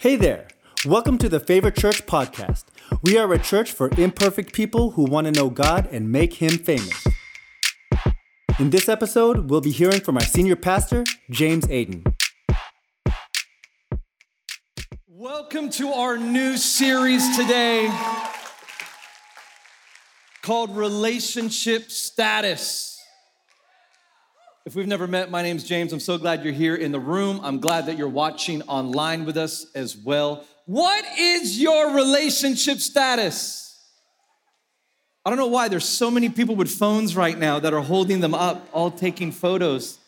Hey there. Welcome to the Favor Church podcast. We are a church for imperfect people who want to know God and make Him famous. In this episode, we'll be hearing from our senior pastor, James Aiden. Welcome to our new series today called Relationship Status. If we've never met, my name's James. I'm so glad you're here in the room. I'm glad that you're watching online with us as well. What is your relationship status? I don't know why there's so many people with phones right now that are holding them up, all taking photos.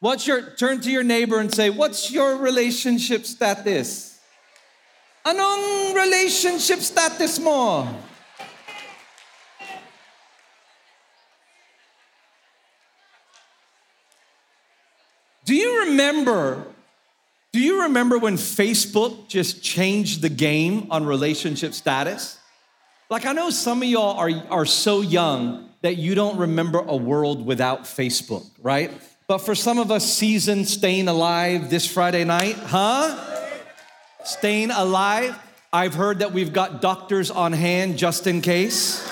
What's your turn to your neighbor and say, "What's your relationship status?" Anong relationship status mo? Do you remember? Do you remember when Facebook just changed the game on relationship status? Like, I know some of y'all are, are so young that you don't remember a world without Facebook, right? But for some of us seasoned, staying alive this Friday night, huh? Staying alive. I've heard that we've got doctors on hand just in case.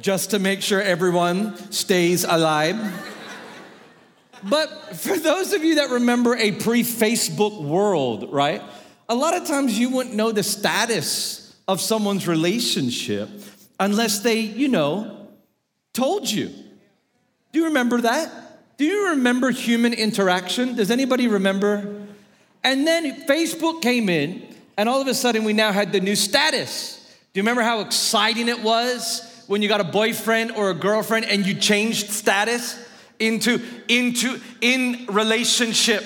just to make sure everyone stays alive. But for those of you that remember a pre Facebook world, right? A lot of times you wouldn't know the status of someone's relationship unless they, you know, told you. Do you remember that? Do you remember human interaction? Does anybody remember? And then Facebook came in, and all of a sudden we now had the new status. Do you remember how exciting it was when you got a boyfriend or a girlfriend and you changed status? Into into in relationship.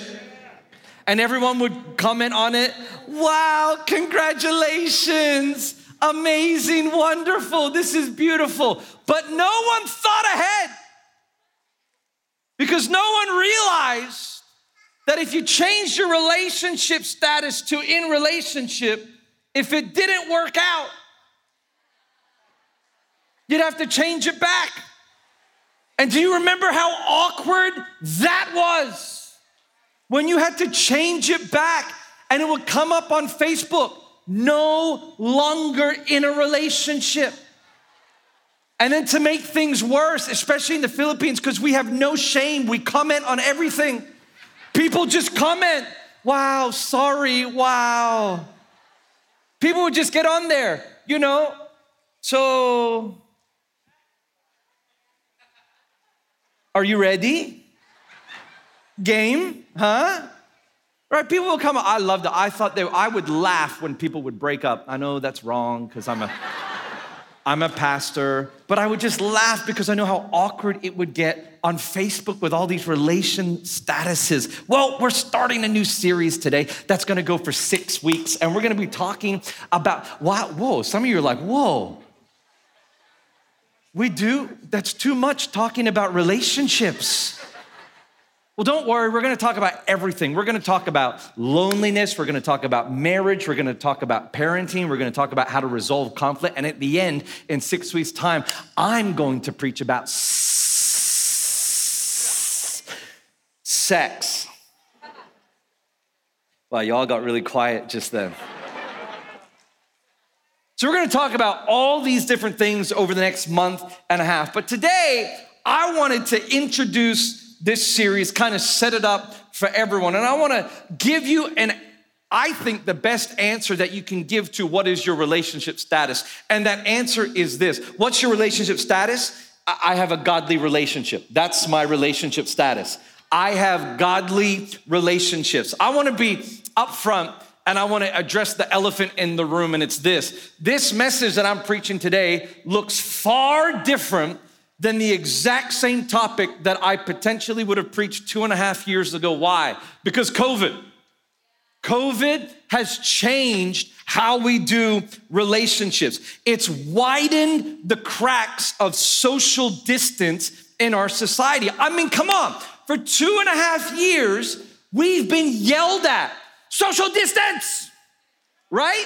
And everyone would comment on it. Wow congratulations. Amazing wonderful. This is beautiful. But no one thought ahead. Because no one realized that if you changed your relationship status to in relationship if it didn't work out you'd have to change it back and do you remember how awkward that was? When you had to change it back and it would come up on Facebook, no longer in a relationship. And then to make things worse, especially in the Philippines, because we have no shame, we comment on everything. People just comment, wow, sorry, wow. People would just get on there, you know? So Are you ready? Game, huh? Right? People will come. I loved it. I thought they. I would laugh when people would break up. I know that's wrong because I'm a. I'm a pastor, but I would just laugh because I know how awkward it would get on Facebook with all these relation statuses. Well, we're starting a new series today that's gonna go for six weeks, and we're gonna be talking about wow, whoa, some of you are like, whoa, we do, that's too much talking about relationships. Well, don't worry, we're gonna talk about everything. We're gonna talk about loneliness, we're gonna talk about marriage, we're gonna talk about parenting, we're gonna talk about how to resolve conflict. And at the end, in six weeks' time, I'm going to preach about sex. Wow, y'all got really quiet just then. So, we're gonna talk about all these different things over the next month and a half. But today, I wanted to introduce this series, kind of set it up for everyone. And I wanna give you an I think the best answer that you can give to what is your relationship status. And that answer is this What's your relationship status? I have a godly relationship. That's my relationship status. I have godly relationships. I wanna be upfront and I want to address the elephant in the room, and it's this. This message that I'm preaching today looks far different than the exact same topic that I potentially would have preached two and a half years ago. Why? Because COVID. COVID has changed how we do relationships. It's widened the cracks of social distance in our society. I mean, come on, for two and a half years, we've been yelled at social distance, right?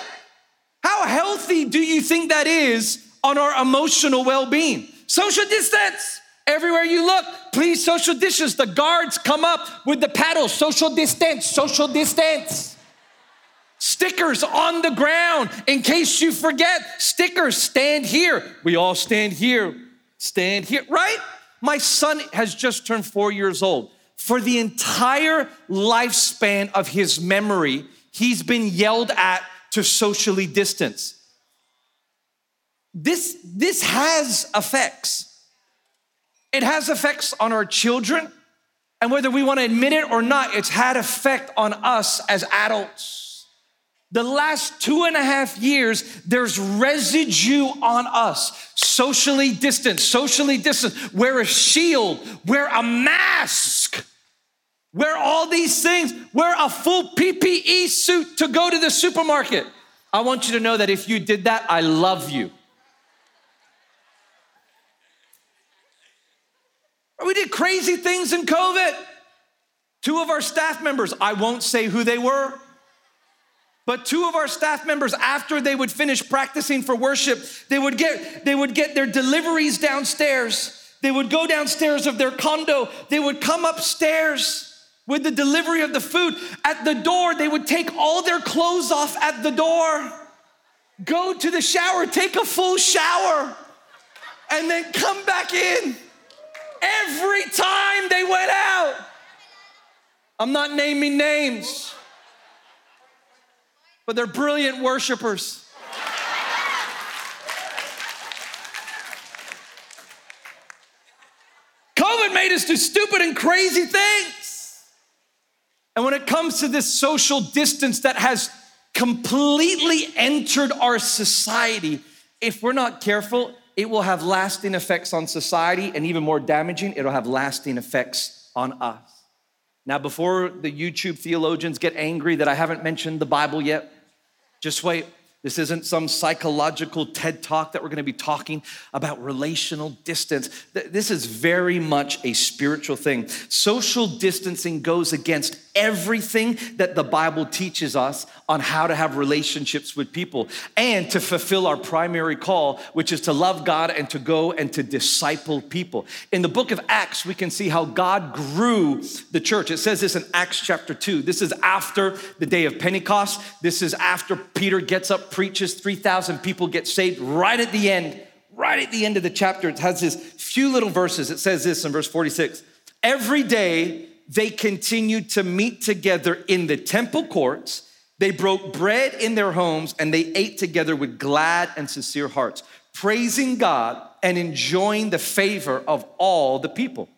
How healthy do you think that is on our emotional well being? Social distance. Everywhere you look, please social distance. The guards come up with the paddles, social distance, social distance. Stickers on the ground in case you forget. Stickers, stand here. We all stand here, stand here, right? My son has just turned four years old. For the entire lifespan of his memory, he's been yelled at to socially distance. This, this has effects. It has effects on our children, and whether we want to admit it or not, it's had effect on us as adults. The last two and a half years, there's residue on us. Socially distant, socially distant. Wear a shield, wear a mask, wear all these things, wear a full PPE suit to go to the supermarket. I want you to know that if you did that, I love you. We did crazy things in COVID. Two of our staff members, I won't say who they were, but two of our staff members, after they would finish practicing for worship, they would get, they would get their deliveries downstairs. They would go downstairs of their condo. They would come upstairs with the delivery of the food. At the door, they would take all their clothes off at the door, go to the shower, take a full shower, and then come back in every time they went out. I'm not naming names but they're brilliant worshipers. COVID made us do stupid and crazy things. And when it comes to this social distance that has completely entered our society, if we're not careful, it will have lasting effects on society, and even more damaging, it'll have lasting effects on us. Now, before the YouTube theologians get angry that I haven't mentioned the Bible yet, just wait. This isn't some psychological TED talk that we're gonna be talking about relational distance. This is very much a spiritual thing. Social distancing goes against everything that the Bible teaches us on how to have relationships with people and to fulfill our primary call, which is to love God and to go and to disciple people. In the book of Acts, we can see how God grew the church. It says this in Acts chapter 2. This is after the day of Pentecost. This is after Peter gets up, preaches, 3,000 people get saved right at the end. Right at the end of the chapter, it has this few little verses. It says this in verse 46 Every day, they continued to meet together in the temple courts. They broke bread in their homes and they ate together with glad and sincere hearts, praising God and enjoying the favor of all the people.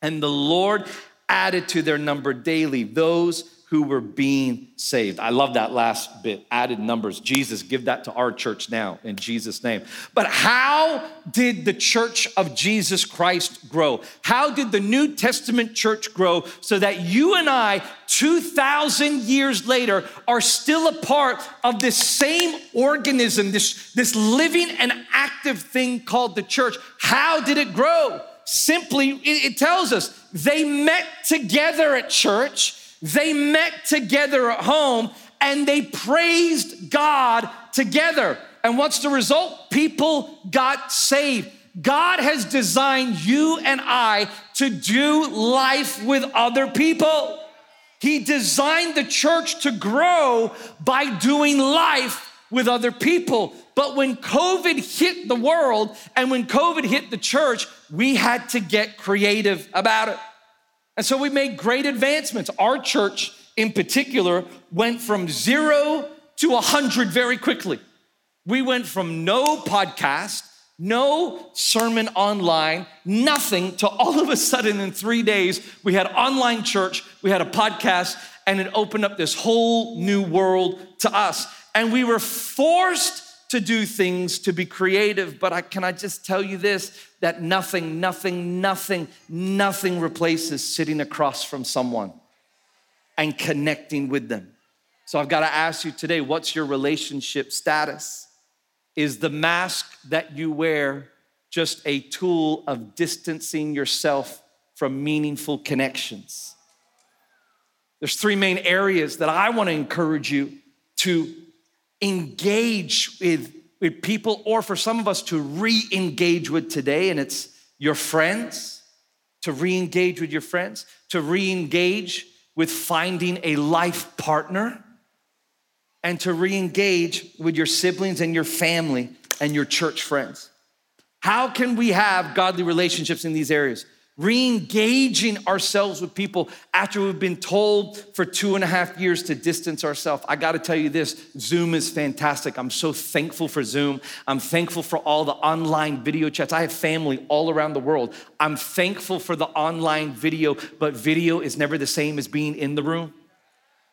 And the Lord added to their number daily those who were being saved. I love that last bit, added numbers. Jesus, give that to our church now in Jesus' name. But how did the church of Jesus Christ grow? How did the New Testament church grow so that you and I, 2,000 years later, are still a part of this same organism, this, this living and active thing called the church? How did it grow? Simply, it tells us they met together at church they met together at home and they praised God together. And what's the result? People got saved. God has designed you and I to do life with other people. He designed the church to grow by doing life with other people. But when COVID hit the world and when COVID hit the church, we had to get creative about it. And so we made great advancements. Our church, in particular, went from zero to 100 very quickly. We went from no podcast, no sermon online, nothing, to all of a sudden in three days, we had online church, we had a podcast, and it opened up this whole new world to us. And we were forced to do things, to be creative. But I, can I just tell you this that nothing, nothing, nothing, nothing replaces sitting across from someone and connecting with them. So I've got to ask you today what's your relationship status? Is the mask that you wear just a tool of distancing yourself from meaningful connections? There's three main areas that I want to encourage you to engage with, people, or for some of us to re engage with today. And it's your friends, to re engage with your friends, to re engage with finding a life partner, and to re engage with your siblings and your family and your church friends. How can we have godly relationships in these areas? Re-engaging ourselves with people after we've been told for two and a half years to distance ourselves. I got to tell you this zoom is fantastic. I'm so thankful for zoom. I'm thankful for all the online video chats. I have family all around the world. I'm thankful for the online video but video is never the same as being in the room.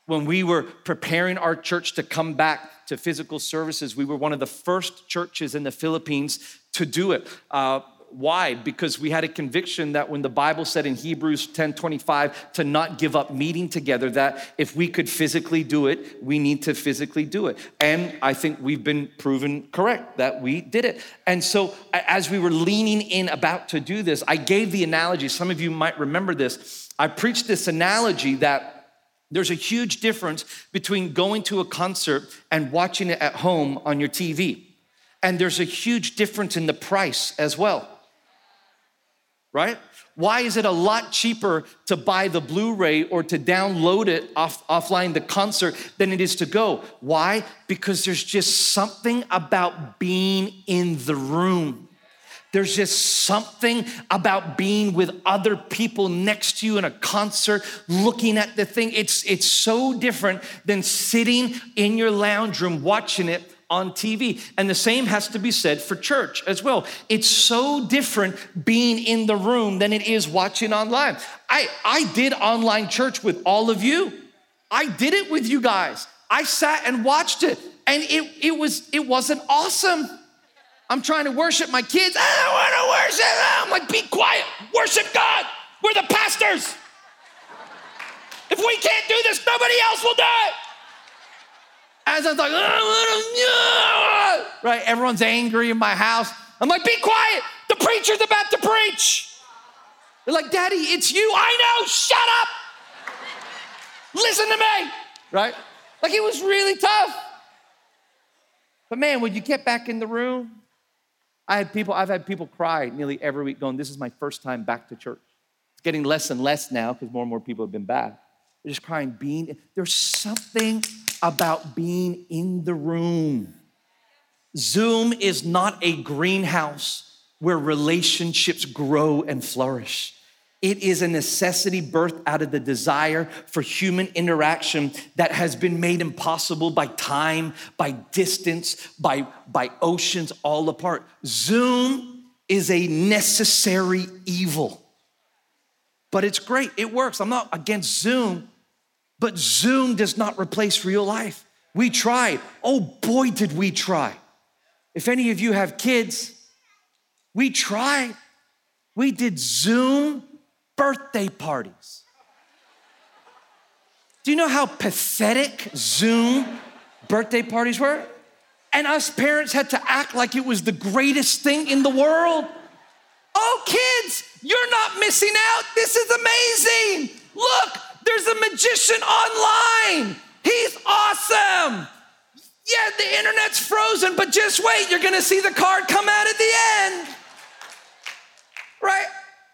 When we were preparing our church to come back to physical services we were one of the first churches in the philippines to do it. Uh, why? Because we had a conviction that when the Bible said in Hebrews 10 25 to not give up meeting together, that if we could physically do it, we need to physically do it. And I think we've been proven correct that we did it. And so as we were leaning in about to do this, I gave the analogy. Some of you might remember this. I preached this analogy that there's a huge difference between going to a concert and watching it at home on your TV. And there's a huge difference in the price as well right? Why is it a lot cheaper to buy the Blu ray or to download it off, offline, the concert, than it is to go? Why? Because there's just something about being in the room. There's just something about being with other people next to you in a concert, looking at the thing. It's, it's so different than sitting in your lounge room watching it on TV. And the same has to be said for church as well. It's so different being in the room than it is watching online. I, I did online church with all of you. I did it with you guys. I sat and watched it, and it, it, was, it wasn't awesome. I'm trying to worship my kids. I don't want to worship. I'm like, be quiet. Worship God. We're the pastors. If we can't do this, nobody else will do it. As I like, oh, right, everyone's angry in my house. I'm like, be quiet. The preacher's about to preach. They're like, Daddy, it's you. I know. Shut up. Listen to me. Right? Like it was really tough. But man, when you get back in the room, I had people, I've had people cry nearly every week going, This is my first time back to church. It's getting less and less now because more and more people have been back. They're just crying, being there's something about being in the room. Zoom is not a greenhouse where relationships grow and flourish. It is a necessity birthed out of the desire for human interaction that has been made impossible by time, by distance, by, by oceans all apart. Zoom is a necessary evil, but it's great. It works. I'm not against Zoom, but Zoom does not replace real life. We tried. Oh boy, did we try. If any of you have kids, we tried. We did Zoom birthday parties. Do you know how pathetic Zoom birthday parties were? And us parents had to act like it was the greatest thing in the world. Oh, kids, you're not missing out. This is amazing. Look, there's a magician online. He's awesome. Yeah, the internet's frozen, but just wait, you're gonna see the card come out at the end. Right?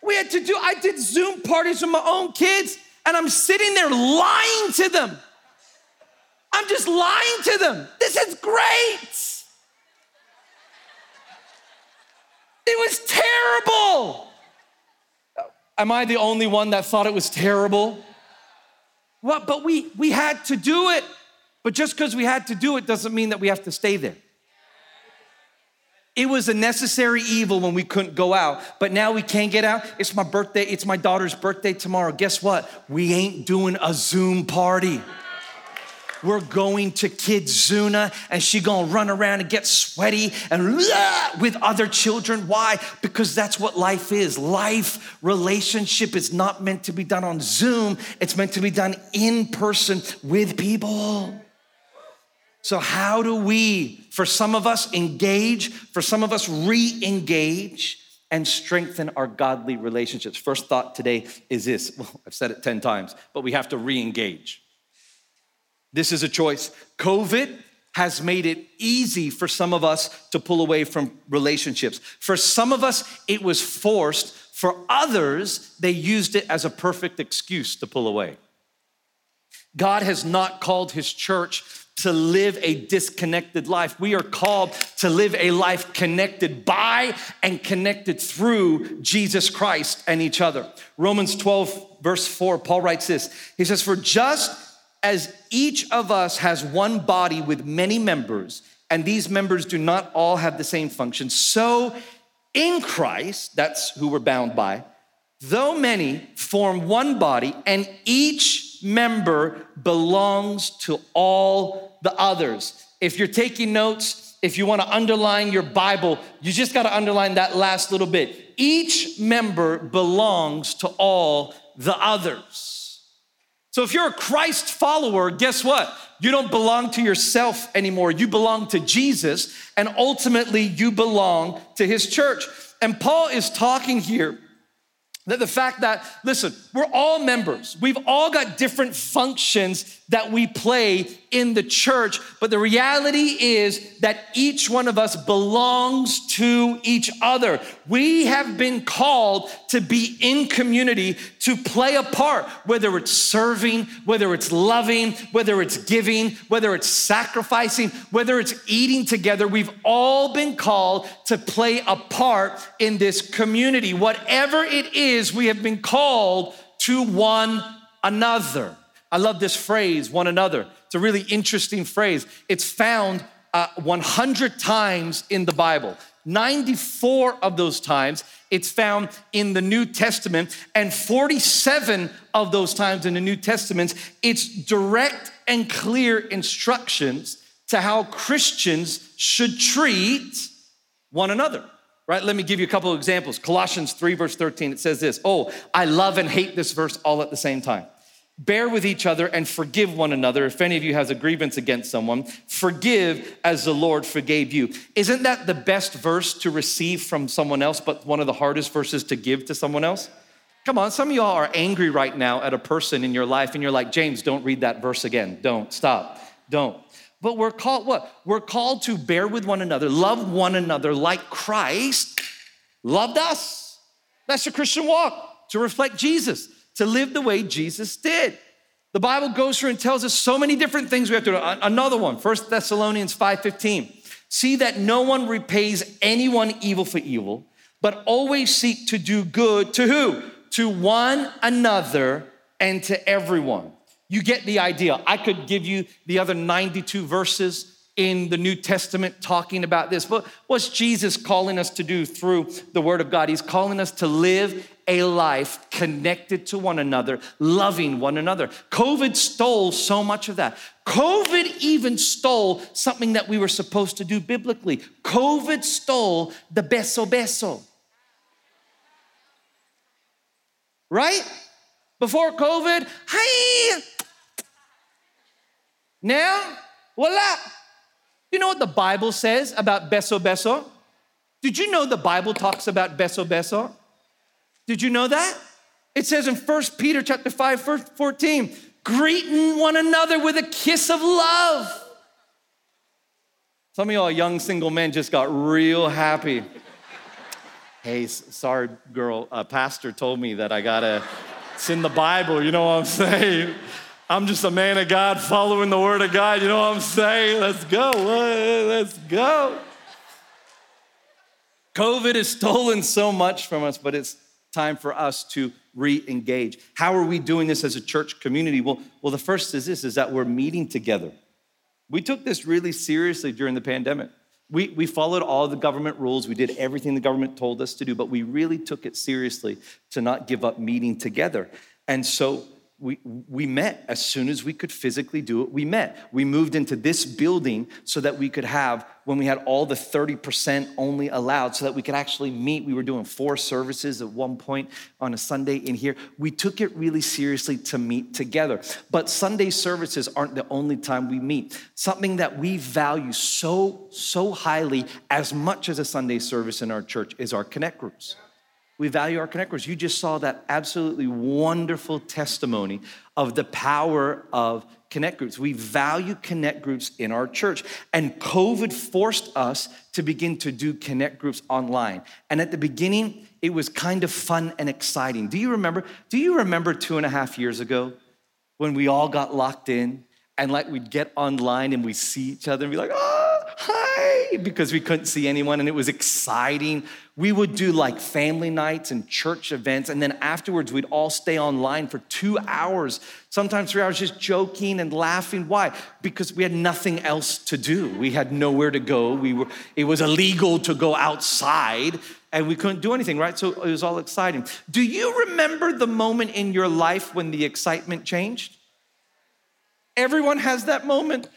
We had to do, I did Zoom parties with my own kids, and I'm sitting there lying to them. I'm just lying to them. This is great. It was terrible. Am I the only one that thought it was terrible? But we, we had to do it. But just because we had to do it doesn't mean that we have to stay there. It was a necessary evil when we couldn't go out, but now we can't get out. It's my birthday, it's my daughter's birthday tomorrow. Guess what? We ain't doing a Zoom party we're going to KidZania and she gonna run around and get sweaty and with other children. Why? Because that's what life is. Life relationship is not meant to be done on Zoom. It's meant to be done in person with people. So, how do we, for some of us, engage, for some of us, re engage and strengthen our godly relationships? First thought today is this well, I've said it 10 times, but we have to re engage. This is a choice. COVID has made it easy for some of us to pull away from relationships. For some of us, it was forced. For others, they used it as a perfect excuse to pull away. God has not called his church to live a disconnected life. We are called to live a life connected by and connected through Jesus Christ and each other. Romans 12, verse 4, Paul writes this He says, For just as each of us has one body with many members, and these members do not all have the same function, so in Christ, that's who we're bound by, though many form one body, and each member belongs to all the others. If you're taking notes, if you want to underline your Bible, you just got to underline that last little bit. Each member belongs to all the others. So if you're a Christ follower, guess what? You don't belong to yourself anymore. You belong to Jesus, and ultimately, you belong to his church. And Paul is talking here that the fact that, listen, we're all members. We've all got different functions that we play in the church, but the reality is that each one of us belongs to each other. We have been called to be in community, to play a part, whether it's serving, whether it's loving, whether it's giving, whether it's sacrificing, whether it's eating together. We've all been called to play a part in this community. Whatever it is, we have been called to one another. I love this phrase, one another. It's a really interesting phrase. It's found uh, 100 times in the Bible. 94 of those times it's found in the New Testament, and 47 of those times in the New Testament, it's direct and clear instructions to how Christians should treat one another. Right? Let me give you a couple of examples. Colossians 3, verse 13, it says this Oh, I love and hate this verse all at the same time. Bear with each other and forgive one another. If any of you has a grievance against someone, forgive as the Lord forgave you. Isn't that the best verse to receive from someone else, but one of the hardest verses to give to someone else? Come on, some of y'all are angry right now at a person in your life, and you're like, James, don't read that verse again. Don't, stop, don't. But we're called what? We're called to bear with one another, love one another like Christ loved us. That's the Christian walk, to reflect Jesus to live the way Jesus did. The Bible goes through and tells us so many different things we have to do. Another one, 1 Thessalonians 5:15. See that no one repays anyone evil for evil, but always seek to do good to who? To one another and to everyone. You get the idea. I could give you the other 92 verses in the New Testament talking about this. But what's Jesus calling us to do through the Word of God? He's calling us to live a life connected to one another, loving one another. COVID stole so much of that. COVID even stole something that we were supposed to do biblically. COVID stole the beso beso. Right? Before COVID, hi. Now, voila. You know what the Bible says about beso beso? Did you know the Bible talks about beso beso? Did you know that? It says in 1 Peter chapter 5, verse 14, greeting one another with a kiss of love. Some of y'all young single men just got real happy. hey, sorry, girl, a pastor told me that I gotta, it's in the Bible, you know what I'm saying? I'm just a man of God following the word of God. You know what I'm saying? Let's go. Let's go. COVID has stolen so much from us, but it's time for us to re-engage. How are we doing this as a church community? Well, well, the first is this is that we're meeting together. We took this really seriously during the pandemic. We, we followed all the government rules. We did everything the government told us to do, but we really took it seriously to not give up meeting together. And so we, we met as soon as we could physically do it. We met. We moved into this building so that we could have, when we had all the 30% only allowed, so that we could actually meet. We were doing four services at one point on a Sunday in here. We took it really seriously to meet together. But Sunday services aren't the only time we meet. Something that we value so, so highly, as much as a Sunday service in our church, is our connect groups. We value our connectors. You just saw that absolutely wonderful testimony of the power of connect groups. We value connect groups in our church. And COVID forced us to begin to do connect groups online. And at the beginning, it was kind of fun and exciting. Do you remember? Do you remember two and a half years ago when we all got locked in and like we'd get online and we see each other and be like, oh, hi, because we couldn't see anyone and it was exciting. We would do like family nights and church events, and then afterwards we'd all stay online for two hours, sometimes three hours, just joking and laughing. Why? Because we had nothing else to do. We had nowhere to go. We were, it was illegal to go outside and we couldn't do anything, right? So it was all exciting. Do you remember the moment in your life when the excitement changed? Everyone has that moment.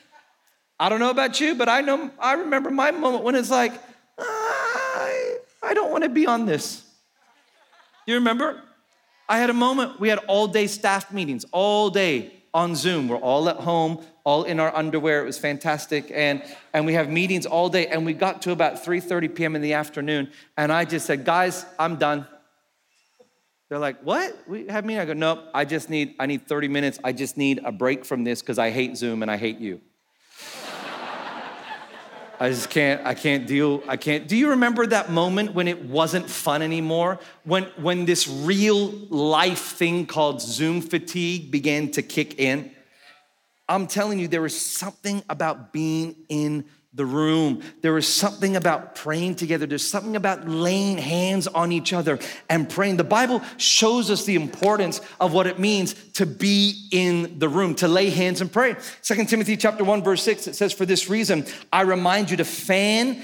I don't know about you, but I know I remember my moment when it's like, I, I don't want to be on this. You remember? I had a moment, we had all day staff meetings, all day on Zoom. We're all at home, all in our underwear. It was fantastic. And, and we have meetings all day. And we got to about 3:30 p.m. in the afternoon. And I just said, guys, I'm done. They're like, what? We have me? I go, nope, I just need, I need 30 minutes. I just need a break from this because I hate Zoom and I hate you. I just can't, I can't deal, I can't. Do you remember that moment when it wasn't fun anymore? When when this real life thing called Zoom fatigue began to kick in? I'm telling you, there was something about being in the room. There is something about praying together. There's something about laying hands on each other and praying. The Bible shows us the importance of what it means to be in the room, to lay hands and pray. Second Timothy chapter 1 verse 6 it says for this reason I remind you to fan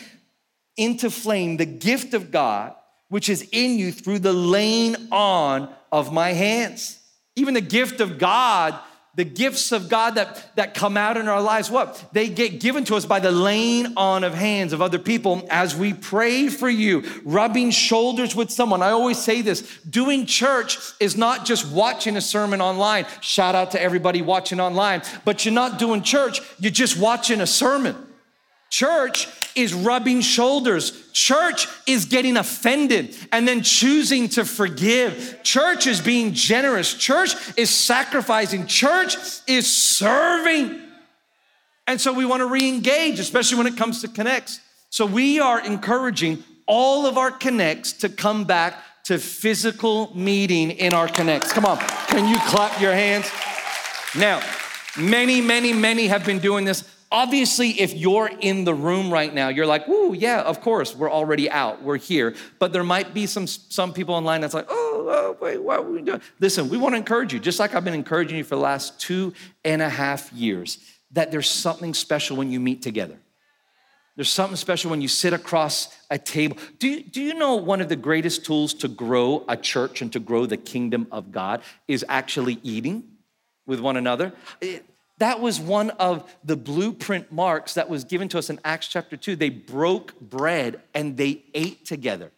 into flame the gift of God which is in you through the laying on of my hands. Even the gift of God the gifts of God that, that come out in our lives, what? They get given to us by the laying on of hands of other people as we pray for you, rubbing shoulders with someone. I always say this doing church is not just watching a sermon online. Shout out to everybody watching online, but you're not doing church, you're just watching a sermon. Church is rubbing shoulders. Church is getting offended and then choosing to forgive. Church is being generous. Church is sacrificing. Church is serving. And so we want to re engage, especially when it comes to connects. So we are encouraging all of our connects to come back to physical meeting in our connects. Come on, can you clap your hands? Now, many, many, many have been doing this Obviously, if you're in the room right now, you're like, "Ooh, yeah, of course, we're already out, we're here." But there might be some some people online that's like, "Oh, oh wait, what are we doing?" Listen, we want to encourage you, just like I've been encouraging you for the last two and a half years, that there's something special when you meet together. There's something special when you sit across a table. Do you, do you know one of the greatest tools to grow a church and to grow the kingdom of God is actually eating with one another? It, that was one of the blueprint marks that was given to us in Acts chapter 2. They broke bread and they ate together.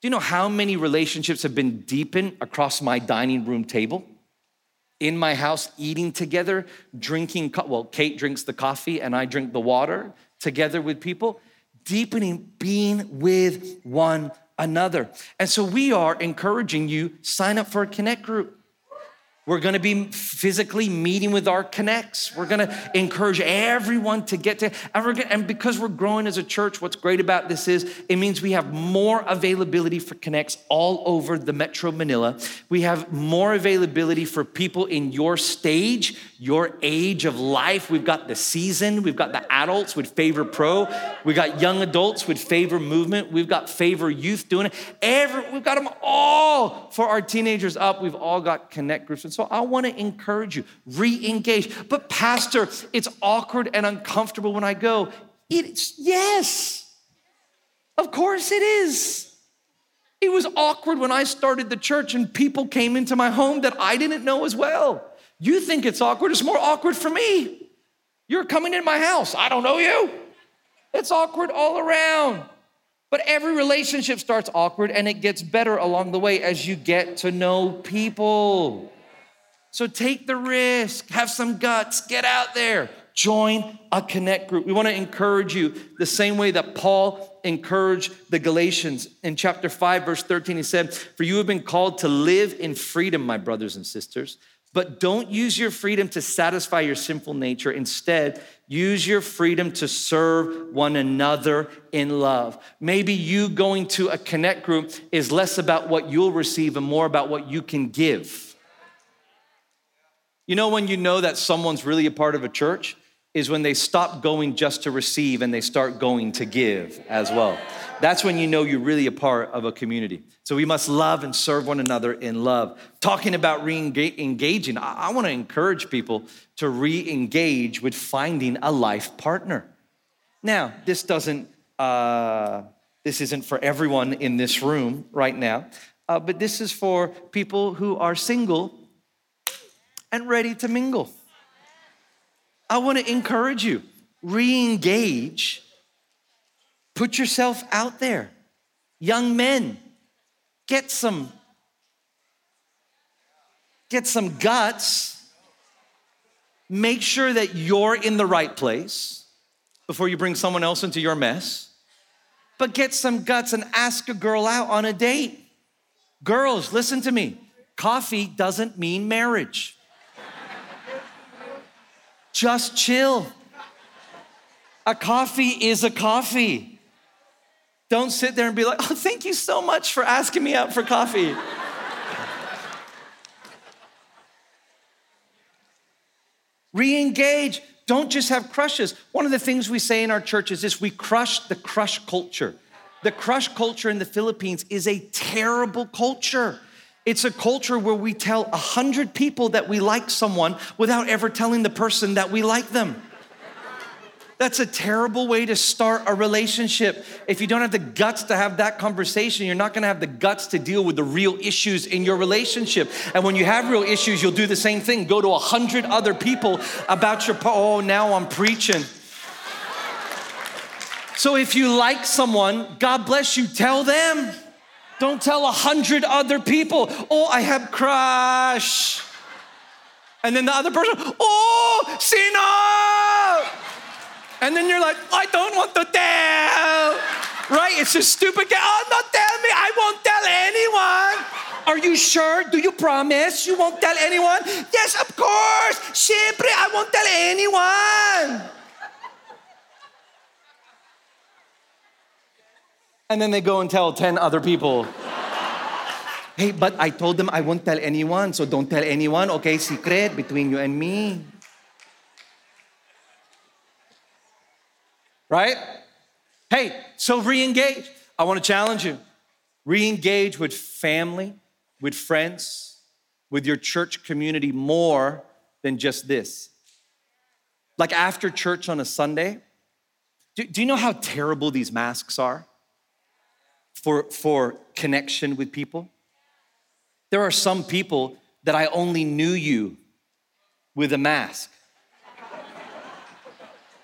Do you know how many relationships have been deepened across my dining room table? In my house, eating together, drinking, well, Kate drinks the coffee and I drink the water together with people, deepening being with one another. And so we are encouraging you sign up for a connect group. We're gonna be physically meeting with our connects. We're gonna encourage everyone to get to, and, gonna, and, because we're growing as a church, what's great about this is it means we have more availability for connects all over the Metro Manila. We have more availability for people in your stage, your age of life. We've got the season, we've got the adults with Favor Pro, we got young adults with Favor Movement, we've got Favor Youth doing it. Every, we've got them all for our teenagers up. We've all got connect groups. And so I want to encourage you, re engage. But, Pastor, it's awkward and uncomfortable when I go. It's yes, of course it is. It was awkward when I started the church and people came into my home that I didn't know as well. You think it's awkward, it's more awkward for me. You're coming in my house, I don't know you. It's awkward all around. But every relationship starts awkward and it gets better along the way as you get to know people. So take the risk, have some guts, get out there, join a connect group. We want to encourage you the same way that Paul encouraged the Galatians in chapter 5, verse 13. He said, For you have been called to live in freedom, my brothers and sisters. But don't use your freedom to satisfy your sinful nature. Instead, use your freedom to serve one another in love. Maybe you going to a connect group is less about what you'll receive and more about what you can give. You know, when you know that someone's really a part of a church? Is when they stop going just to receive and they start going to give as well. That's when you know you're really a part of a community. So we must love and serve one another in love. Talking about re engaging, I, want to encourage people to re engage with finding a life partner. Now, this doesn't, uh, this isn't for everyone in this room right now, uh, but this is for people who are single and ready to mingle. I want to encourage you re engage Put yourself out there. Young men, get some get some guts. Make sure that you're in the right place before you bring someone else into your mess. But get some guts and ask a girl out on a date. Girls, listen to me. Coffee doesn't mean marriage. Just chill. A coffee is a coffee. Don't sit there and be like, oh, thank you so much for asking me out for coffee. Re engage. Don't just have crushes. One of the things we say in our church is this we crush the crush culture. The crush culture in the Philippines is a terrible culture. It's a culture where we tell a hundred people that we like someone without ever telling the person that we like them. That's a terrible way to start a relationship. If you don't have the guts to have that conversation, you're not gonna have the guts to deal with the real issues in your relationship. And when you have real issues, you'll do the same thing. Go to a hundred other people about your, oh, now I'm preaching. So if you like someone, God bless you, tell them. Don't tell a hundred other people, oh, I have crush. And then the other person, oh, Sina. And then you're like, I don't want to tell. Right? It's a stupid game. Oh, not tell me. I won't tell anyone. Are you sure? Do you promise you won't tell anyone? Yes, of course. Siempre, I won't tell anyone. And then they go and tell 10 other people. hey, but I told them I won't tell anyone, so don't tell anyone, okay? Secret between you and me. right? Hey, so re engage. I want to challenge you. Re engage with family, with friends, with your church community more than just this. Like after church on a Sunday, do, do you know how terrible these masks are for, for connection with people? There are some people that I only knew you with a mask.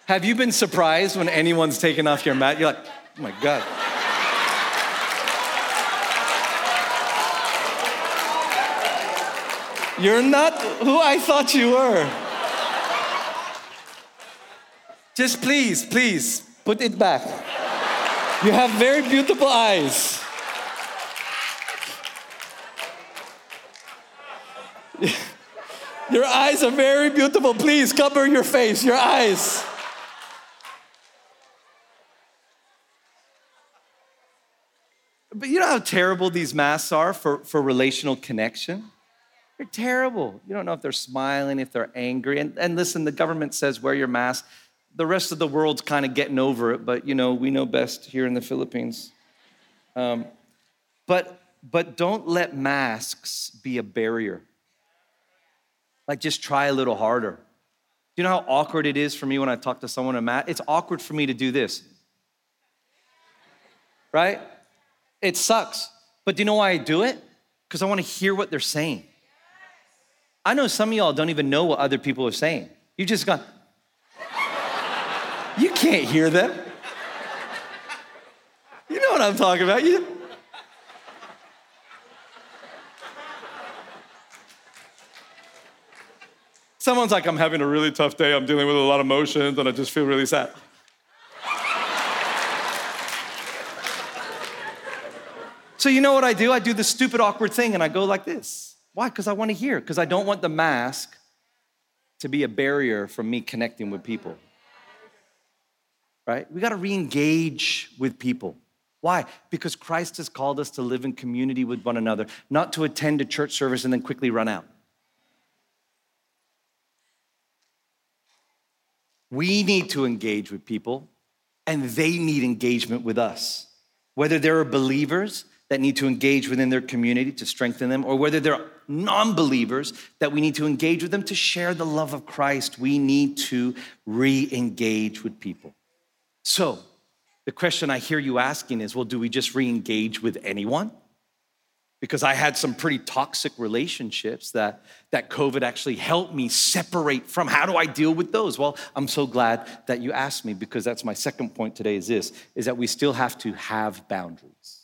Have you been surprised when anyone's taken off your mat? You're like, oh my God. You're not who I thought you were. Just please, please, put it back. You have very beautiful eyes. Your eyes are very beautiful. Please cover your face, your eyes. But you know how terrible these masks are for, for relational connection? They're terrible. You don't know if they're smiling, if they're angry. And, and listen, the government says wear your mask. The rest of the world's kind of getting over it, but you know, we know best here in the Philippines. Um, but, but don't let masks be a barrier. Like just try a little harder. Do you know how awkward it is for me when I talk to someone in mask? It's awkward for me to do this. Right? It sucks. But do you know why I do it? Because I want to hear what they're saying. I know some of y'all don't even know what other people are saying. You just you can't hear them. You know what I'm talking about. You, Someone's like, I'm having a really tough day. I'm dealing with a lot of emotions and I just feel really sad. So, you know what I do? I do the stupid, awkward thing and I go like this. Why? Because I want to hear, because I don't want the mask to be a barrier from me connecting with people. Right? We got to re engage with people. Why? Because Christ has called us to live in community with one another, not to attend a church service and then quickly run out. We need to engage with people, and they need engagement with us. Whether they're believers that need to engage within their community to strengthen them, or whether they're non believers that we need to engage with them to share the love of Christ, we need to re engage with people. So, the question I hear you asking is well, do we just re engage with anyone? Because I had some pretty toxic relationships that, that COVID actually helped me separate from. How do I deal with those? Well, I'm so glad that you asked me because that's my second point today is this is that we still have to have boundaries.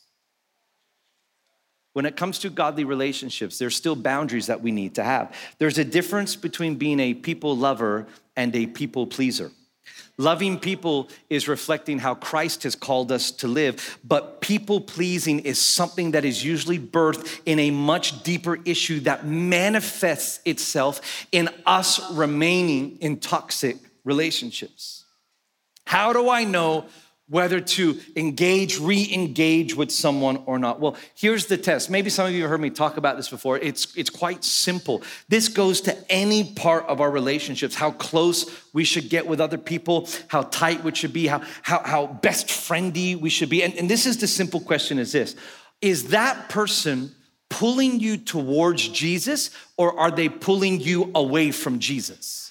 When it comes to godly relationships, there's still boundaries that we need to have. There's a difference between being a people lover and a people pleaser. Loving people is reflecting how Christ has called us to live, but people pleasing is something that is usually birthed in a much deeper issue that manifests itself in us remaining in toxic relationships. How do I know whether to engage, re engage with someone or not. Well, here's the test. Maybe some of you have heard me talk about this before. It's, it's quite simple. This goes to any part of our relationships how close we should get with other people, how tight we should be, how, how, how best friendy we should be. And, and this is the simple question is this Is that person pulling you towards Jesus or are they pulling you away from Jesus?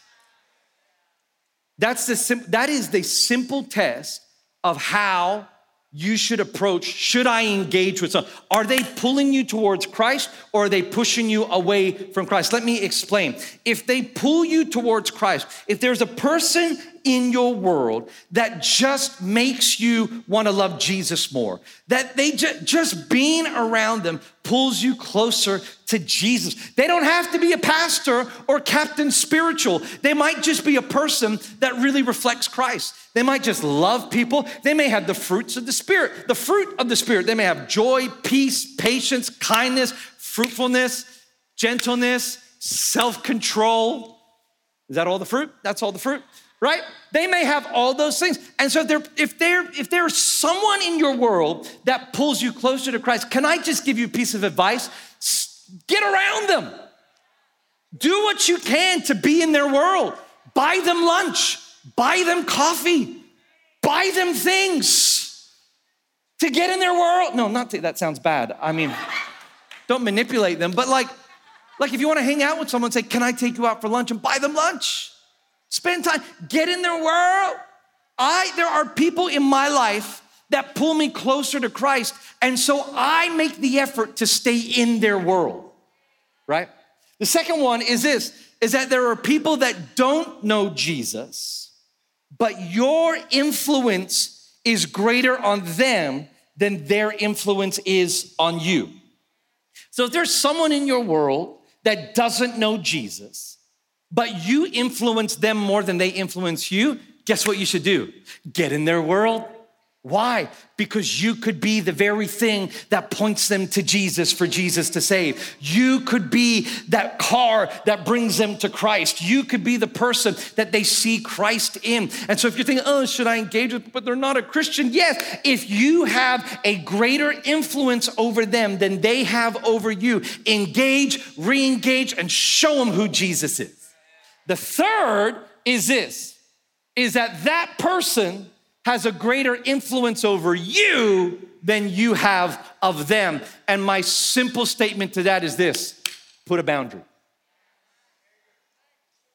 That's the sim- that is the simple test of how you should approach should I engage with someone? Are they pulling you towards Christ or are they pushing you away from Christ? Let me explain. If they pull you towards Christ, if there's a person in your world that just makes you want to love Jesus more, that they just, just being around them pulls you closer to Jesus. They don't have to be a pastor or captain spiritual. They might just be a person that really reflects Christ. They might just love people. They may have the fruits of the Spirit. The fruit of the Spirit, they may have joy, peace, patience, kindness, fruitfulness, gentleness, self control. Is that all the fruit? That's all the fruit, right? They may have all those things. And so they're, if, they're, if there's someone in your world that pulls you closer to Christ, can I just give you a piece of advice? Get around them. Do what you can to be in their world. Buy them lunch buy them coffee, buy them things to get in their world. No, not to, that sounds bad. I mean, don't manipulate them, but like, like if you want to hang out with someone, say, "Can I take you out for lunch?" and buy them lunch. Spend time, get in their world. I there are people in my life that pull me closer to Christ, and so I make the effort to stay in their world. Right? The second one is this is that there are people that don't know Jesus but your influence is greater on them than their influence is on you. So if there's someone in your world that doesn't know Jesus, but you influence them more than they influence you, guess what you should do? Get in their world why? Because you could be the very thing that points them to Jesus for Jesus to save. You could be that car that brings them to Christ. You could be the person that they see Christ in. And so if you're thinking, oh, should I engage with, but they're not a Christian? Yes, if you have a greater influence over them than they have over you, engage, re engage, and show them who Jesus is. The third is this is that that person has a greater influence over you than you have of them. And my simple statement to that is this put a boundary.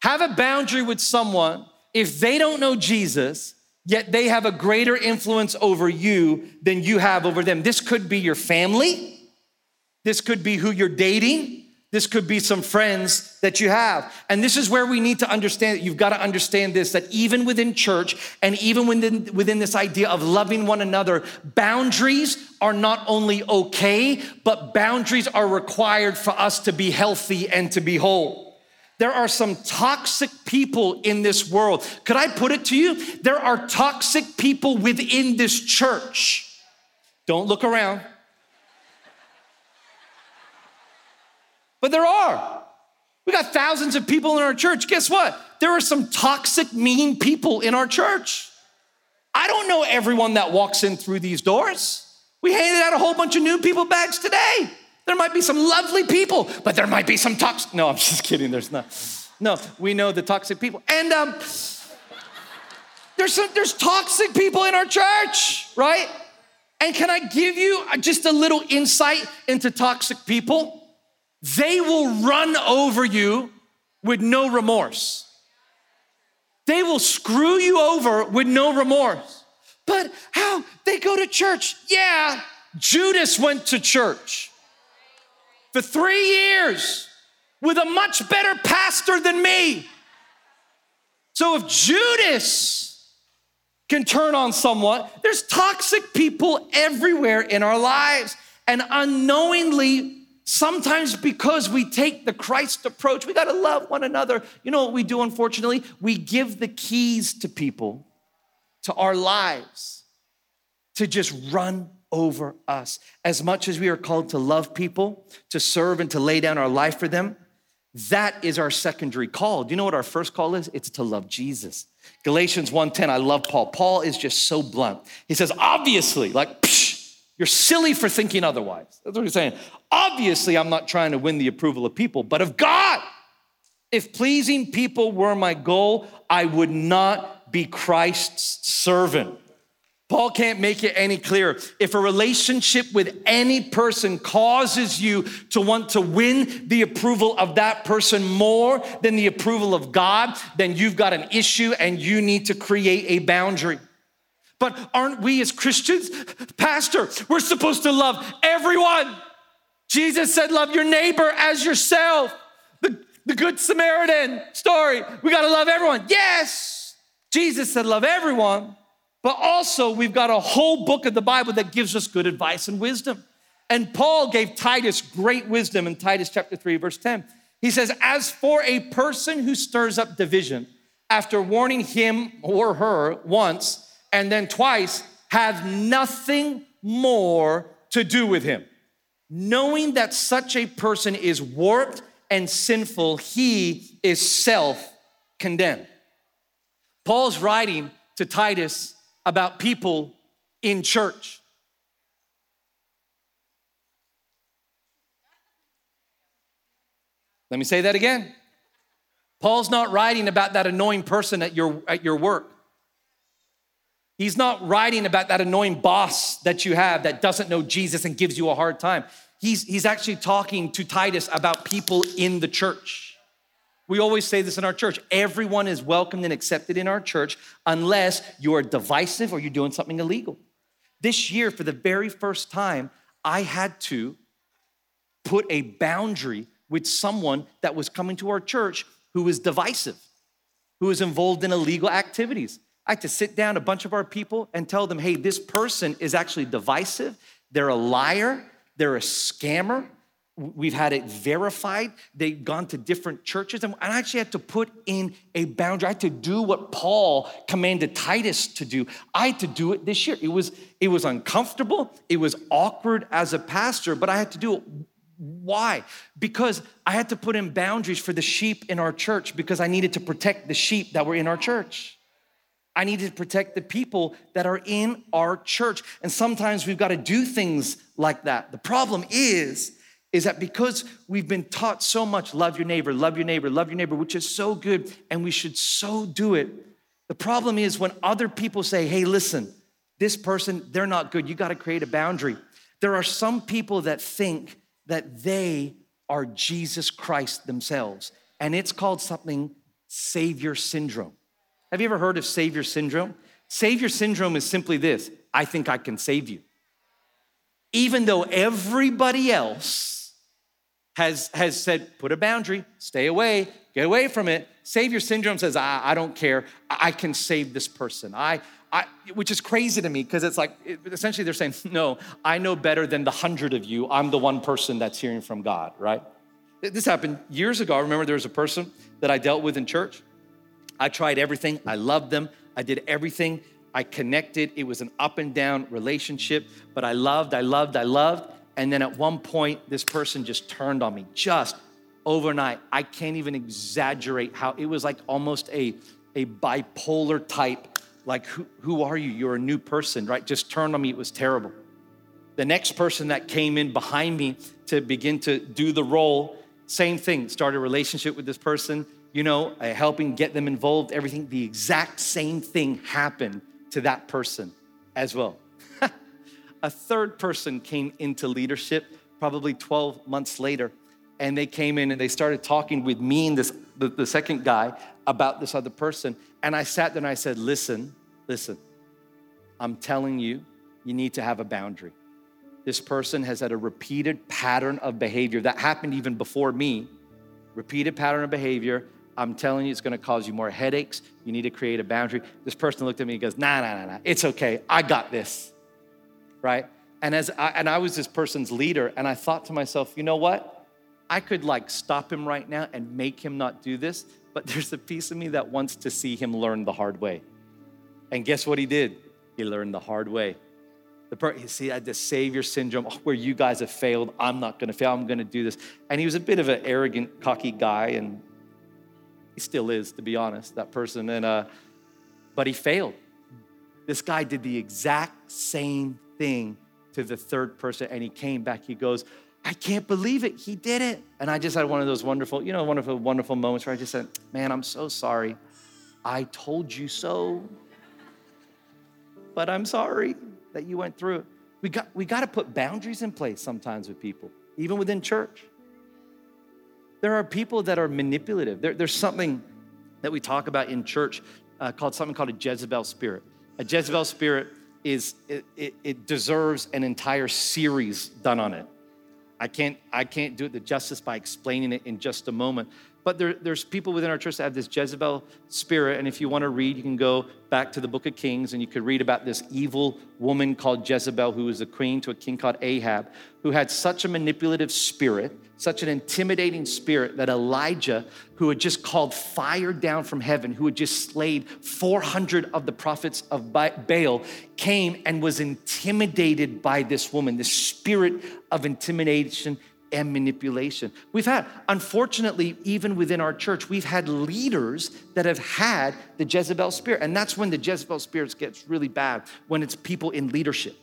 Have a boundary with someone if they don't know Jesus, yet they have a greater influence over you than you have over them. This could be your family, this could be who you're dating. This could be some friends that you have. And this is where we need to understand that you've got to understand this that even within church and even within, within this idea of loving one another, boundaries are not only okay, but boundaries are required for us to be healthy and to be whole. There are some toxic people in this world. Could I put it to you? There are toxic people within this church. Don't look around. But there are. We got thousands of people in our church. Guess what? There are some toxic, mean people in our church. I don't know everyone that walks in through these doors. We handed out a whole bunch of new people bags today. There might be some lovely people, but there might be some toxic. No, I'm just kidding. There's not. No, we know the toxic people. And um, there's some, there's toxic people in our church, right? And can I give you just a little insight into toxic people? They will run over you with no remorse. They will screw you over with no remorse. But how? They go to church. Yeah, Judas went to church for three years with a much better pastor than me. So if Judas can turn on someone, there's toxic people everywhere in our lives. And unknowingly, sometimes because we take the Christ approach, we got to love one another. You know what we do, unfortunately? We give the keys to people, to our lives, to just run over us. As much as we are called to love people, to serve, and to lay down our life for them, that is our secondary call. Do you know what our first call is? It's to love Jesus. Galatians 1:10, I love Paul. Paul is just so blunt. He says, obviously, like, psh, you're silly for thinking otherwise. That's what he's saying. Obviously, I'm not trying to win the approval of people, but of God. If pleasing people were my goal, I would not be Christ's servant. Paul can't make it any clearer. If a relationship with any person causes you to want to win the approval of that person more than the approval of God, then you've got an issue and you need to create a boundary. But aren't we as Christians, Pastor, we're supposed to love everyone. Jesus said, Love your neighbor as yourself. The, the Good Samaritan story, we gotta love everyone. Yes, Jesus said, Love everyone. But also, we've got a whole book of the Bible that gives us good advice and wisdom. And Paul gave Titus great wisdom in Titus chapter 3, verse 10. He says, As for a person who stirs up division, after warning him or her once and then twice, have nothing more to do with him. Knowing that such a person is warped and sinful, he is self condemned. Paul's writing to Titus about people in church. Let me say that again. Paul's not writing about that annoying person at your, at your work. He's not writing about that annoying boss that you have that doesn't know Jesus and gives you a hard time. He's, he's actually talking to Titus about people in the church. We always say this in our church everyone is welcomed and accepted in our church unless you are divisive or you're doing something illegal. This year, for the very first time, I had to put a boundary with someone that was coming to our church who was divisive, who was involved in illegal activities. I had to sit down a bunch of our people and tell them, hey, this person is actually divisive. They're a liar. They're a scammer. We've had it verified. They've gone to different churches. And I actually had to put in a boundary. I had to do what Paul commanded Titus to do. I had to do it this year. It was, it was uncomfortable. It was awkward as a pastor, but I had to do it. Why? Because I had to put in boundaries for the sheep in our church because I needed to protect the sheep that were in our church. I need to protect the people that are in our church. And sometimes we've got to do things like that. The problem is, is that because we've been taught so much love your neighbor, love your neighbor, love your neighbor, which is so good, and we should so do it. The problem is when other people say, hey, listen, this person, they're not good, you gotta create a boundary. There are some people that think that they are Jesus Christ themselves, and it's called something Savior Syndrome. Have you ever heard of Savior Syndrome? Savior Syndrome is simply this I think I can save you. Even though everybody else has, has said, put a boundary, stay away, get away from it. Savior syndrome says, I, I don't care. I, can save this person. I, I, which is crazy to me because it's like, it, essentially they're saying, no, I know better than the hundred of you. I'm the one person that's hearing from God, right? This happened years ago. I remember there was a person that I dealt with in church. I tried everything. I loved them. I did everything. I connected. It was an up and down relationship, but I loved, I loved, I loved. And then at one point, this person just turned on me, just overnight. I can't even exaggerate how it was like almost a, a bipolar type. Like, who, who are you? You're a new person, right? Just turned on me. It was terrible. The next person that came in behind me to begin to do the role, same thing. Started a relationship with this person, you know, uh, helping get them involved, everything. The exact same thing happened to that person as well. a third person came into leadership probably 12 months later and they came in and they started talking with me and this the, the, second guy about this other person and i sat there and i said listen listen i'm telling you you need to have a boundary this person has had a repeated pattern of behavior that happened even before me repeated pattern of behavior i'm telling you it's to cause you more headaches you need to create a boundary this person looked at me and goes nah nah nah nah it's okay i got this right and as I, and I was this person's leader and i thought to myself you know what I could like stop him right now and make him not do this, but there's a piece of me that wants to see him learn the hard way. And guess what he did? He learned the hard way. The per- you see, I had the savior syndrome oh, where you guys have failed. I'm not going to fail. I'm going to do this. And he was a bit of an arrogant, cocky guy, and he still is, to be honest, that person. And uh, but he failed. This guy did the exact same thing to the third person, and he came back. He goes, I can't believe it. He did it. And I just had one of those wonderful, you know, wonderful, wonderful moments where I just said, Man, I'm so sorry. I told you so. But I'm sorry that you went through it. We got, we got to put boundaries in place sometimes with people, even within church. There are people that are manipulative. There, there's something that we talk about in church uh, called something called a Jezebel spirit. A Jezebel spirit is, it, it, it deserves an entire series done on it I can't, I can't do it the justice by explaining it in just a moment. But there, there's people within our church that have this Jezebel spirit. And if you want to read, you can go back to the book of Kings and you could read about this evil woman called Jezebel, who was a queen to a king called Ahab, who had such a manipulative spirit, such an intimidating spirit that Elijah, who had just called fire down from heaven, who had just slayed 400 of the prophets of Baal, came and was intimidated by this woman, this spirit of intimidation and manipulation. We've had, unfortunately, even within our church, we've had leaders that have had the Jezebel spirit. And that's when the Jezebel spirit gets really bad, when it's people in leadership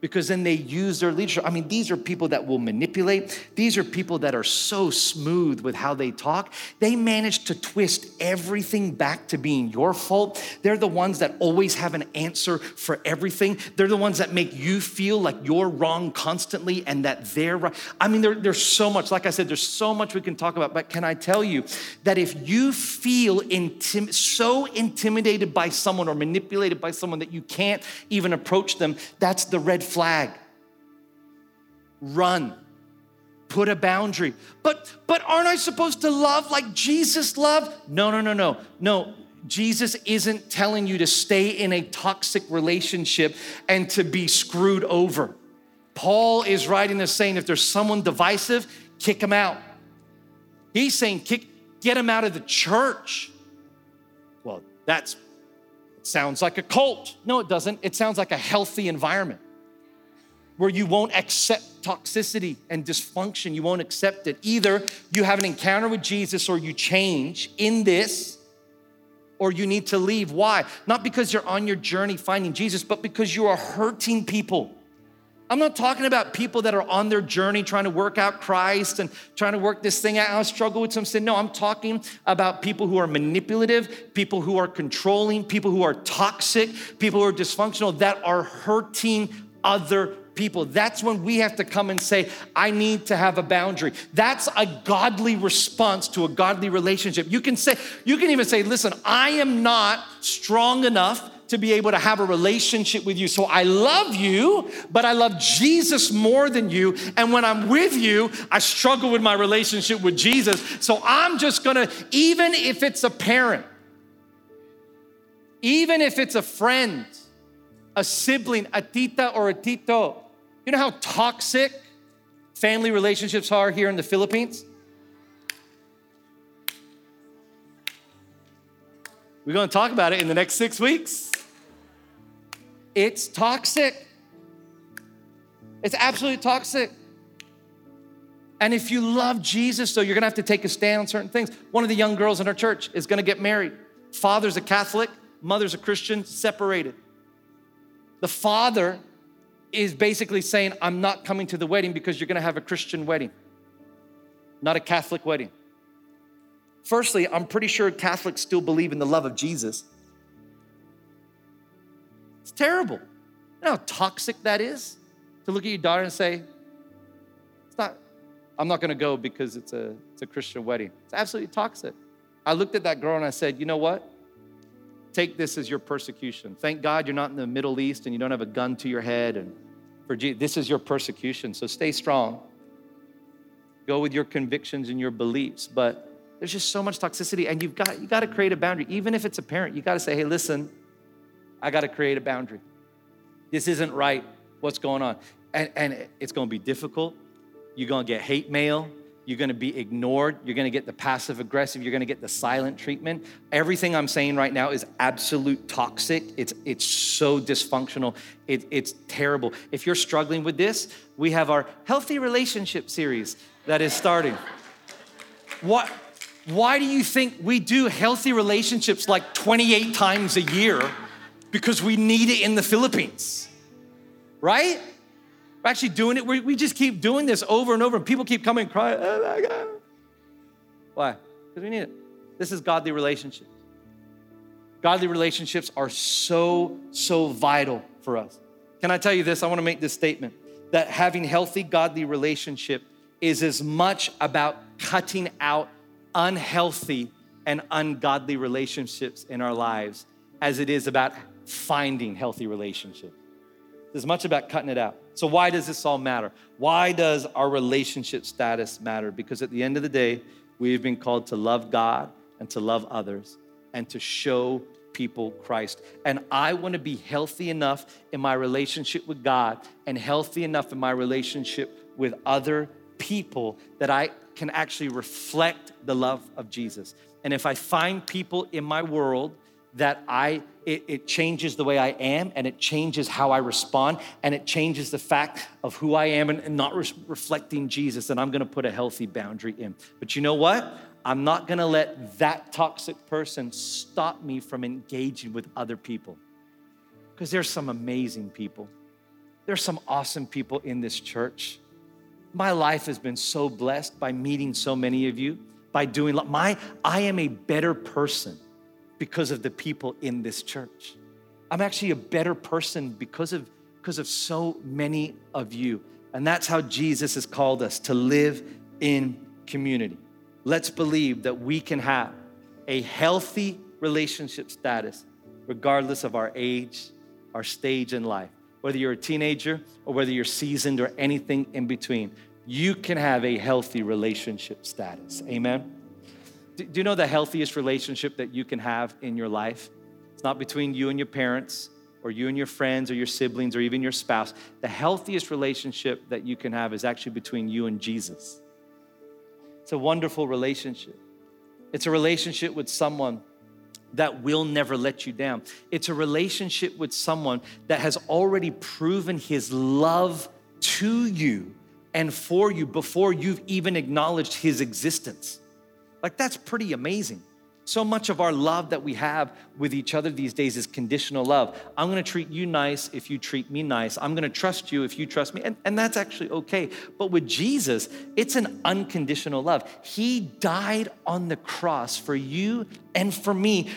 because then they use their leadership. I mean, these are people that will manipulate. These are people that are so smooth with how they talk. They manage to twist everything back to being your fault. They're the ones that always have an answer for everything. They're the ones that make you feel like you're wrong constantly and that they're right. I mean, there, there's so much, like I said, there's so much we can talk about, but can I tell you that if you feel intim- so intimidated by someone or manipulated by someone that you can't even approach them, that's the red flag. Run. Put a boundary. But but aren't I supposed to love like Jesus loved? No, no, no, no. No, Jesus isn't telling you to stay in a toxic relationship and to be screwed over. Paul is writing this saying if there's someone divisive, kick him out. He's saying kick get him out of the church. Well, that's sounds like a cult. No, it doesn't. It sounds like a healthy environment where you won't accept toxicity and dysfunction. You won't accept it. Either you have an encounter with Jesus or you change in this, or you need to leave. Why? Not because you're on your journey finding Jesus, but because you are hurting people. I'm not talking about people that are on their journey trying to work out Christ and trying to work this thing out. I struggle with some sin. No, I'm talking about people who are manipulative, people who are controlling, people who are toxic, people who are dysfunctional that are hurting other people. That's when we have to come and say, I need to have a boundary. That's a godly response to a godly relationship. You can say, you can even say, listen, I am not strong enough to be able to have a relationship with you. So I love you, but I love Jesus more than you. And when I'm with you, I struggle with my relationship with Jesus. So I'm just gonna, even if it's a parent, even if it's a friend, a sibling, a tita or a tito. You know how toxic family relationships are here in the Philippines? We're going to talk about it in the next six weeks. It's toxic. It's absolutely toxic. And if you love Jesus, though, you're gonna have to take a stand on certain things. One of the young girls in our church is gonna get married. Father's a Catholic, mother's a Christian, separated. The father is basically saying, I'm not coming to the wedding because you're gonna have a Christian wedding, not a Catholic wedding. Firstly, I'm pretty sure Catholics still believe in the love of Jesus. It's terrible. You know how toxic that is to look at your daughter and say, It's not, I'm not gonna go because it's a, it's a Christian wedding. It's absolutely toxic. I looked at that girl and I said, You know what? Take this as your persecution. Thank God you're not in the Middle East and you don't have a gun to your head. And for Jesus, this is your persecution. So stay strong. Go with your convictions and your beliefs. But there's just so much toxicity, and you've got you got to create a boundary. Even if it's a parent, you got to say, "Hey, listen, I got to create a boundary. This isn't right. What's going on?" And and it's going to be difficult. You're going to get hate mail. You're going to be ignored. You're going to get the passive aggressive. You're going to get the silent treatment. Everything I'm saying right now is absolute toxic. It's it's so dysfunctional. It, it's terrible. If you're struggling with this, we have our healthy relationship series that is starting. What? Why do you think we do healthy relationships like 28 times a year? Because we need it in the Philippines, right? We're actually doing it. We, just keep doing this over and over, and people keep coming crying, oh God. Why? Because we need it. This is godly relationships. Godly relationships are so, so vital for us. Can I tell you this? I want to make this statement that having healthy, godly relationship is as much about cutting out unhealthy and ungodly relationships in our lives as it is about finding healthy relationships. It's much about cutting it out. So, why does this all matter? Why does our relationship status matter? Because at the end of the day, we've been called to love God and to love others and to show people Christ. And I want to be healthy enough in my relationship with God and healthy enough in my relationship with other people that I can actually reflect the love of Jesus. And if I find people in my world that I it, it, changes the way I am and it changes how I respond and it changes the fact of who I am and, and not re- reflecting Jesus, and I'm gonna put a healthy boundary in. But you know what? I'm not gonna let that toxic person stop me from engaging with other people. Because there's some amazing people. There's some awesome people in this church. My life has been so blessed by meeting so many of you, by doing my I am a better person because of the people in this church. I'm actually a better person because of because of so many of you. And that's how Jesus has called us to live in community. Let's believe that we can have a healthy relationship status regardless of our age, our stage in life whether you're a teenager or whether you're seasoned or anything in between, you can have a healthy relationship status. Amen? Do you know the healthiest relationship that you can have in your life? It's not between you and your parents or you and your friends or your siblings or even your spouse. The healthiest relationship that you can have is actually between you and Jesus. It's a wonderful relationship. It's a relationship with someone that will never let you down. It's a relationship with someone that has already proven his love to you and for you before you've even acknowledged his existence. Like, that's pretty amazing. So much of our love that we have with each other these days is conditional love. I'm gonna treat you nice if you treat me nice. I'm gonna trust you if you trust me. And, and that's actually okay. But with Jesus, it's an unconditional love. He died on the cross for you and for me.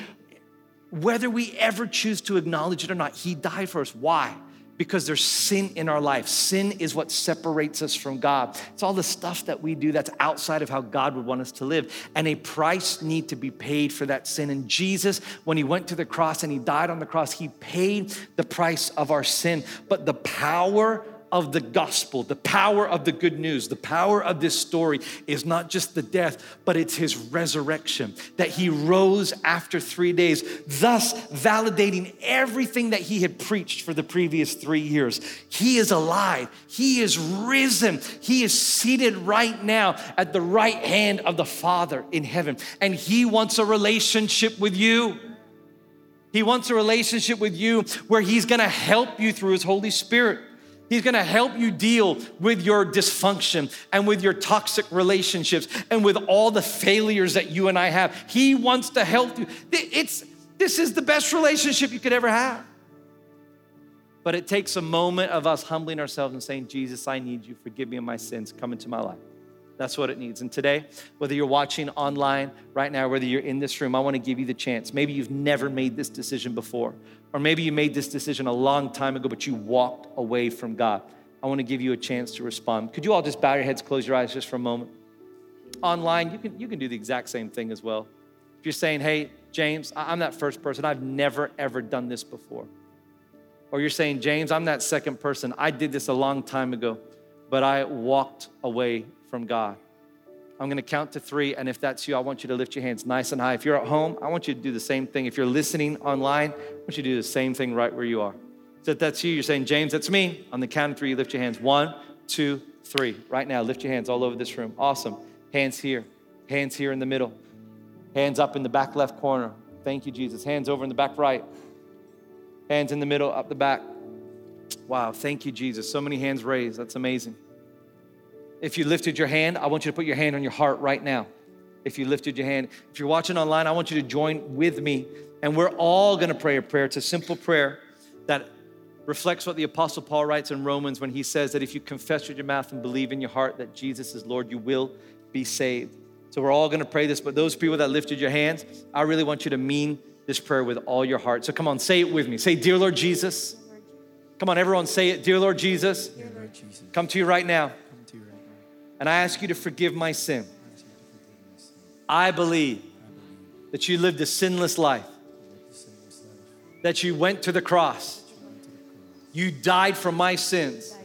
Whether we ever choose to acknowledge it or not, He died for us. Why? Because there's sin in our life. Sin is what separates us from God. It's all the stuff that we do that's outside of how God would want us to live. And a price need to be paid for that sin. And Jesus, when he went to the cross and he died on the cross, he paid the price of our sin. But the power of the gospel, the power of the good news, the power of this story is not just the death, but it's his resurrection, that he rose after three days, thus validating everything that he had preached for the previous three years. He is alive, he is risen, he is seated right now at the right hand of the Father in heaven, and he wants a relationship with you. He wants a relationship with you where he's gonna help you through his Holy Spirit. He's gonna help you deal with your dysfunction and with your toxic relationships and with all the failures that you and I have. He wants to help you. It's, this is the best relationship you could ever have. But it takes a moment of us humbling ourselves and saying, Jesus, I need you. Forgive me of my sins. Come into my life. That's what it needs. And today, whether you're watching online right now, whether you're in this room, I want to give you the chance. Maybe you've never made this decision before, or maybe you made this decision a long time ago, but you walked away from God. I want to give you a chance to respond. Could you all just bow your heads, close your eyes just for a moment? Online, you can, you can do the exact same thing as well. If you're saying, hey, James, I'm that first person, I've never, ever done this before. Or you're saying, James, I'm that second person, I did this a long time ago, but I walked away from God. I'm gonna count to three, and if that's you, I want you to lift your hands nice and high. If you're at home, I want you to do the same thing. If you're listening online, I want you to do the same thing right where you are. So if that's you, you're saying, James, that's me. On the count of three, you lift your hands. One, two, three. Right now, lift your hands all over this room. Awesome. Hands here, hands here in the middle, hands up in the back left corner. Thank you, Jesus. Hands over in the back right, hands in the middle, up the back. Wow, thank you, Jesus. So many hands raised. That's amazing. If you lifted your hand, I want you to put your hand on your heart right now. If you lifted your hand, if you're watching online, I want you to join with me. And we're all gonna pray a prayer. It's a simple prayer that reflects what the Apostle Paul writes in Romans when he says that if you confess with your mouth and believe in your heart that Jesus is Lord, you will be saved. So we're all gonna pray this, but those people that lifted your hands, I really want you to mean this prayer with all your heart. So come on, say it with me. Say, Dear Lord Jesus. Come on, everyone, say it. Dear Lord Jesus, Dear Lord Jesus. come to you right now and I ask you to forgive my sin. I believe that you lived a sinless life, that you went to the cross, you died for my sins,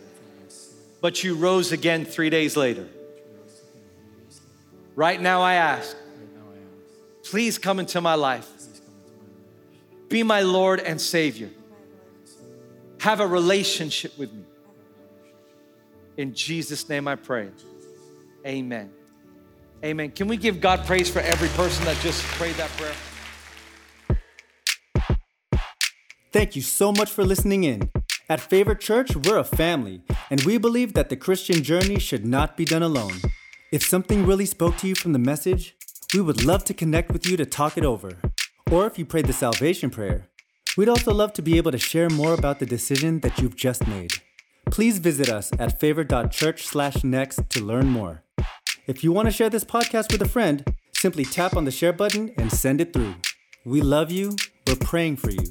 but you rose again three days later. Right now, I ask, please come into my life. Be my Lord and Savior. Have a relationship with me. In Jesus' name I pray. Amen. Amen. Can we give God praise for every person that just prayed that prayer? Thank you so much for listening in. At Favor Church, we're a family, and we believe that the Christian journey should not be done alone. If something really spoke to you from the message, we would love to connect with you to talk it over. Or if you prayed the salvation prayer, we'd also love to be able to share more about the decision that you've just made. Please visit us at favor.church/next to learn more. If you want to share this podcast with a friend, simply tap on the share button and send it through. We love you. We're praying for you.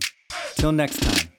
Till next time.